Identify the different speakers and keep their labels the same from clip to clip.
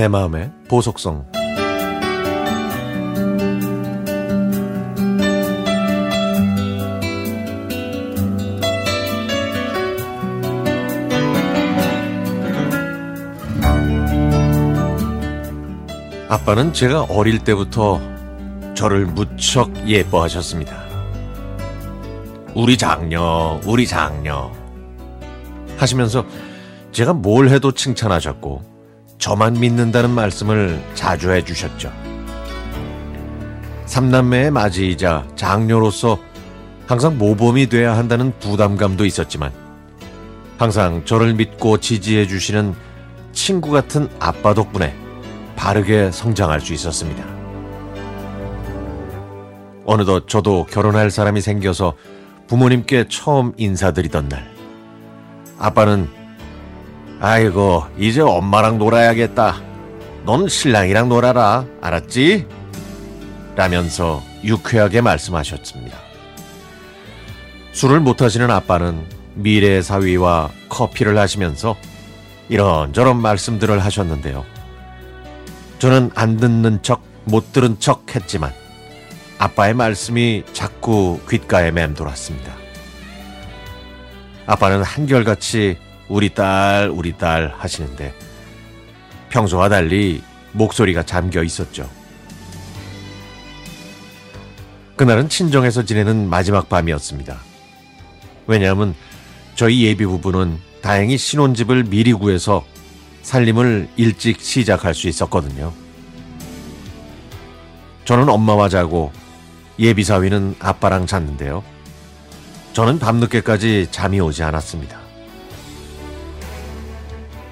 Speaker 1: 내 마음의 보석성 아빠는 제가 어릴 때부터 저를 무척 예뻐하셨습니다. 우리 장녀, 우리 장녀 하시면서 제가 뭘 해도 칭찬하셨고 저만 믿는다는 말씀을 자주 해주셨죠. 삼남매의 맞이이자 장녀로서 항상 모범이 돼야 한다는 부담감도 있었지만 항상 저를 믿고 지지해 주시는 친구 같은 아빠 덕분에 바르게 성장할 수 있었습니다. 어느덧 저도 결혼할 사람이 생겨서 부모님께 처음 인사드리던 날, 아빠는 아이고, 이제 엄마랑 놀아야겠다. 넌 신랑이랑 놀아라. 알았지? 라면서 유쾌하게 말씀하셨습니다. 술을 못 하시는 아빠는 미래 사위와 커피를 하시면서 이런저런 말씀들을 하셨는데요. 저는 안 듣는 척, 못 들은 척 했지만 아빠의 말씀이 자꾸 귓가에 맴돌았습니다. 아빠는 한결같이 우리 딸, 우리 딸 하시는데 평소와 달리 목소리가 잠겨 있었죠. 그날은 친정에서 지내는 마지막 밤이었습니다. 왜냐하면 저희 예비 부부는 다행히 신혼집을 미리 구해서 살림을 일찍 시작할 수 있었거든요. 저는 엄마와 자고 예비 사위는 아빠랑 잤는데요. 저는 밤늦게까지 잠이 오지 않았습니다.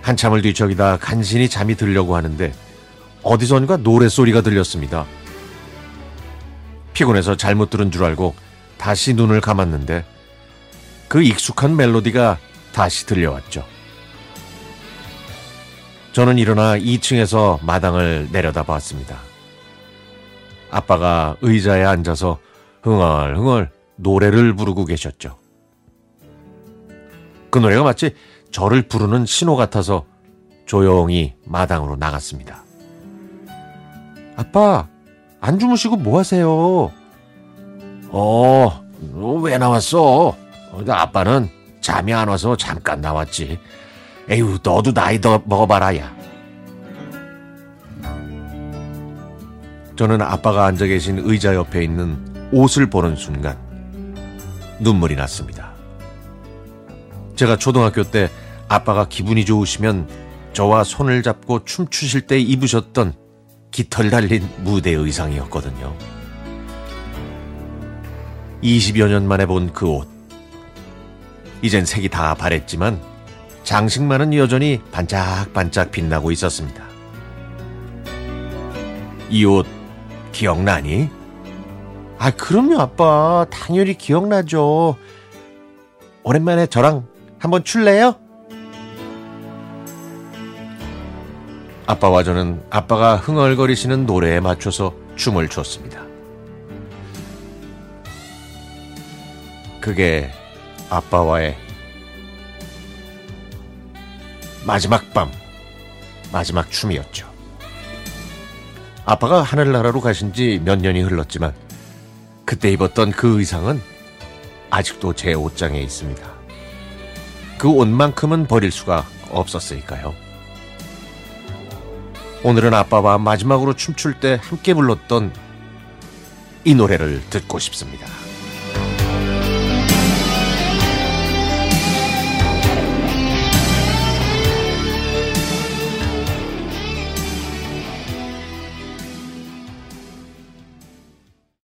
Speaker 1: 한참을 뒤척이다 간신히 잠이 들려고 하는데 어디선가 노랫소리가 들렸습니다. 피곤해서 잘못 들은 줄 알고 다시 눈을 감았는데 그 익숙한 멜로디가 다시 들려왔죠. 저는 일어나 2층에서 마당을 내려다 봤습니다. 아빠가 의자에 앉아서 흥얼흥얼 노래를 부르고 계셨죠. 그 노래가 마치 저를 부르는 신호 같아서 조용히 마당으로 나갔습니다. 아빠, 안 주무시고 뭐 하세요? 어, 왜 나왔어? 아빠는 잠이 안 와서 잠깐 나왔지. 에휴, 너도 나이 더 먹어봐라, 야. 저는 아빠가 앉아 계신 의자 옆에 있는 옷을 보는 순간 눈물이 났습니다. 제가 초등학교 때 아빠가 기분이 좋으시면 저와 손을 잡고 춤추실 때 입으셨던 깃털 달린 무대 의상이었거든요. 20여 년 만에 본 그 옷. 이젠 색이 다 바랬지만 장식만은 여전히 반짝반짝 빛나고 있었습니다. 이 옷 기억나니? 아, 그럼요, 아빠. 당연히 기억나죠. 오랜만에 저랑 한번 출래요? 아빠와 저는 아빠가 흥얼거리시는 노래에 맞춰서 춤을 췄습니다. 그게 아빠와의 마지막 밤, 마지막 춤이었죠. 아빠가 하늘나라로 가신 지 몇 년이 흘렀지만 그때 입었던 그 의상은 아직도 제 옷장에 있습니다. 그 옷만큼은 버릴 수가 없었으니까요. 오늘은 아빠와 마지막으로 춤출 때 함께 불렀던 이 노래를 듣고 싶습니다.